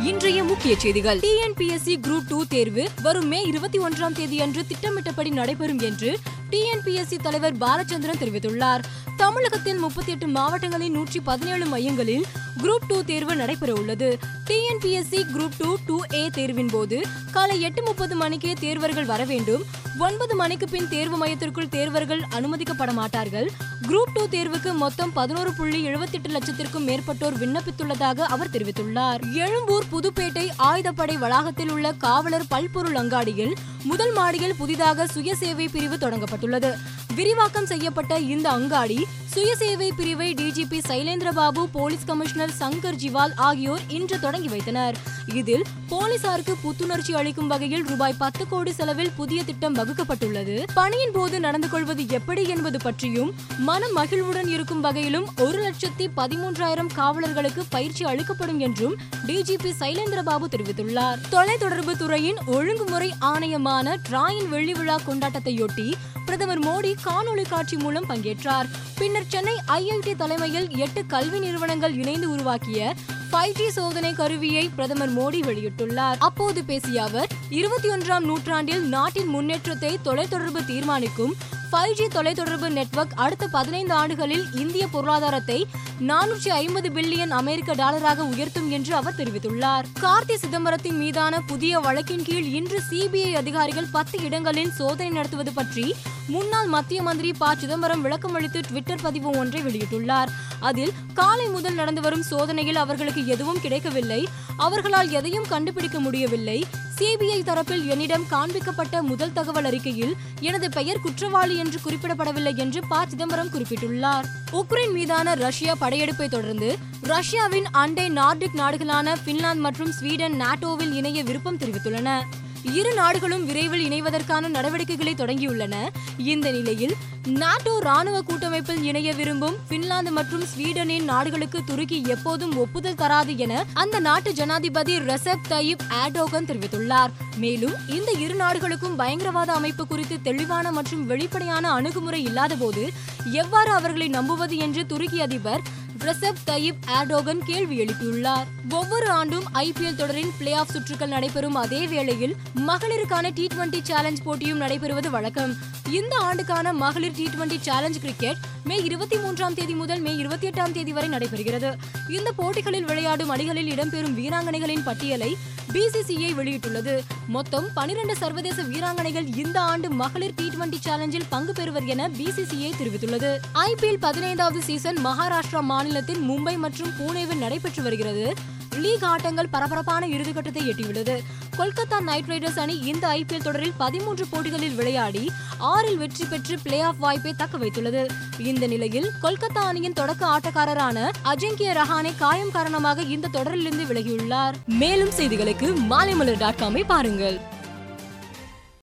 இன்றைய முக்கிய செய்திகள். டிஎன்பிஎஸ்சி குரூப் டூ தேர்வு வரும் மே இருபத்தி ஒன்றாம் தேதி அன்று திட்டமிட்டபடி நடைபெறும் என்று டிஎன்பிஎஸ்சி தலைவர் பாலச்சந்திரன் தெரிவித்துள்ளார். தமிழகத்தில் முப்பத்தி எட்டு மாவட்டங்களின் நூற்றி பதினேழு மையங்களில் குரூப் டூ தேர்வு நடைபெற உள்ளது. TNPSC group two two A தேர்வின் போது காலை எட்டு முப்பது மணிக்கே தேர்வர்கள் வர வேண்டும். ஒன்பது மணிக்கு பின் தேர்வு மையத்திற்குள் தேர்வர்கள் அனுமதிக்கப்பட மாட்டார்கள். குரூப் டூ தேர்வுக்கு மொத்தம் பதினோரு புள்ளி எழுபத்தி எட்டு லட்சத்திற்கும் மேற்பட்டோர் விண்ணப்பித்துள்ளதாக அவர் தெரிவித்துள்ளார். எழும்பூர் புதுப்பேட்டை ஆயுதப்படை வளாகத்தில் உள்ள காவலர் பல்பொருள் அங்காடியில் முதல் மாடியில் புதிதாக சுயசேவை பிரிவு தொடங்கப்பட்டுள்ளது. விரிவாக்கம் செய்யப்பட்ட இந்த அங்காடி சுயசேவை பிரிவை DGP Sylendrababu police commissioner Shankar Jiwal ஆகியோர் இன்று தொடங்கி வைத்தனர். இதில் போலீசாருக்கு புத்துணர்ச்சி அளிக்கும் வகையில் ரூபாய் பத்து கோடி செலவில் புதிய திட்டம் வகுக்கப்பட்டுள்ளது. பணியின் போது நடந்து கொள்வது எப்படி என்பது பற்றியும் மன மகிழ்வுடன் இருக்கும் வகையிலும் ஒரு லட்சத்தி பதிமூன்றாயிரம் காவலர்களுக்கு பயிற்சி அளிக்கப்படும் என்றும் டிஜிபி சைலேந்திரபாபு தெரிவித்துள்ளார். தொலைத்தொடர்பு துறையின் ஒழுங்குமுறை ஆணையமான டிராயின் வெள்ளி விழா கொண்டாட்டத்தையொட்டி பிரதமர் மோடி காணொலி காட்சி மூலம் பங்கேற்றார். பின்னர் சென்னை ஐஐடி தலைமையில் எட்டு கல்வி நிறுவனங்கள் இணைந்து உருவாக்கிய ஃபைவ் ஜி சோதனை கருவியை பிரதமர் மோடி வெளியிட்டுள்ளார். அப்போது பேசிய அவர் இருபத்தி ஒன்றாம் நூற்றாண்டில் நாட்டின் முன்னேற்றத்தை தொலைத்தொடர்பு தீர்மானிக்கும் ஃபைவ் ஜி தொலைத்தொடர்பு நெட்வொர்க் அடுத்த பதினைந்து ஆண்டுகளில் இந்திய பொருளாதாரத்தை நானூற்றி ஐம்பது பில்லியன் அமெரிக்க டாலராக உயர்த்தும் என்று அவர் தெரிவித்துள்ளார். கார்த்தி சிதம்பரத்தின் மீதான புதிய வழக்கின் கீழ் இன்று சிபிஐ அதிகாரிகள் பத்து இடங்களில் சோதனை நடத்துவது பற்றி முன்னாள் மத்திய மந்திரி ப. சிதம்பரம் விளக்கமளித்து ட்விட்டர் பதிவு ஒன்றை வெளியிட்டுள்ளார். அதில் காலை முதல் நடந்து வரும் சோதனையில் அவர்களுக்கு எதுவும் கிடைக்கவில்லை. அவர்களால் எதையும் கண்டுபிடிக்க முடியவில்லை. சிபிஐ தரப்பில் என்னிடம் காண்பிக்கப்பட்ட முதல் தகவல் அறிக்கையில் எனது பெயர் குற்றவாளி என்று குறிப்பிடப்படவில்லை என்று ப. சிதம்பரம் குறிப்பிட்டுள்ளார். உக்ரைன் மீதான ரஷ்யா படையெடுப்பை தொடர்ந்து ரஷ்யாவின் அண்டை நார்டிக் நாடுகளான பின்லாந்து மற்றும் ஸ்வீடன் நாட்டோவில் இணைய விருப்பம் தெரிவித்துள்ளன. இரு நாடுகளும் விரைவில் இணைவதற்கான நடவடிக்கைகளை தொடங்கியுள்ளன. இந்த நிலையில் நாட்டோ ராணுவ கூட்டமைப்பில் இணைய விரும்பும் பின்லாந்து மற்றும் ஸ்வீடனின் நாடுகளுக்கு துருக்கி எப்போதும் ஒப்புதல் தராது என அந்த நாட்டு ஜனாதிபதி ரெசப் தயிப் ஆடோகன் தெரிவித்துள்ளார். மேலும் இந்த இரு நாடுகளுக்கும் பயங்கரவாத அமைப்பு குறித்து தெளிவான மற்றும் வெளிப்படையான அணுகுமுறை இல்லாதபோது எவ்வாறு அவர்களை நம்புவது என்று துருக்கி அதிபர் ரசப் தயிப் ஆர்டோகன் கேள்வி எழுப்பியுள்ளார். ஒவ்வொரு ஆண்டும் ஐபிஎல் தொடரின் பிளே ஆஃப் சுற்றுகள் நடைபெறும் அதே வேளையில் மகளிருக்கான டி டுவெண்டி சேலஞ்ச் போட்டியும் நடைபெறுவது வழக்கம். இந்த ஆண்டுக்கான மகளிர் T twenty challenge cricket May இருபத்தி மூன்றாம் தேதி முதல் மே இருபத்தி எட்டாம் தேதி வரை நடைபெறுகிறது. இந்த போட்டிகளில் விளையாடும் அணிகளில் இடம்பெறும் வீராங்கனைகளின் பட்டியலை பிசிசிஐ வெளியிட்டுள்ளது. மொத்தம் பனிரெண்டு சர்வதேச வீராங்கனைகள் இந்த ஆண்டு மகளிர் டி டுவெண்டி சேலஞ்சில் பங்கு பெறுவர் என பிசிசிஐ தெரிவித்துள்ளது. ஐபிஎல் பதினைந்தாவது சீசன் மகாராஷ்டிரா மாநிலத்தின் மும்பை மற்றும் புனேவில் நடைபெற்று வருகிறது. லீக் ஆட்டங்கள் பரபரப்பான இறுதிக்கட்டத்தை எட்டியுள்ளது. கொல்கத்தா நைட் ரைடர்ஸ் அணி இந்த ஐபிஎல் தொடரில் பதிமூன்று போட்டிகளில் விளையாடி ஆறில் வெற்றி பெற்று பிளே ஆஃப் வாய்ப்பை தக்க வைத்துள்ளது. இந்த நிலையில் கொல்கத்தா அணியின் தொடக்க ஆட்டக்காரரான அஜிங்கிய ரஹானே காயம் காரணமாக இந்த தொடரிலிருந்து விலகியுள்ளார். மேலும் செய்திகளுக்கு மாலைமலர் டாட் காமை பாருங்கள்.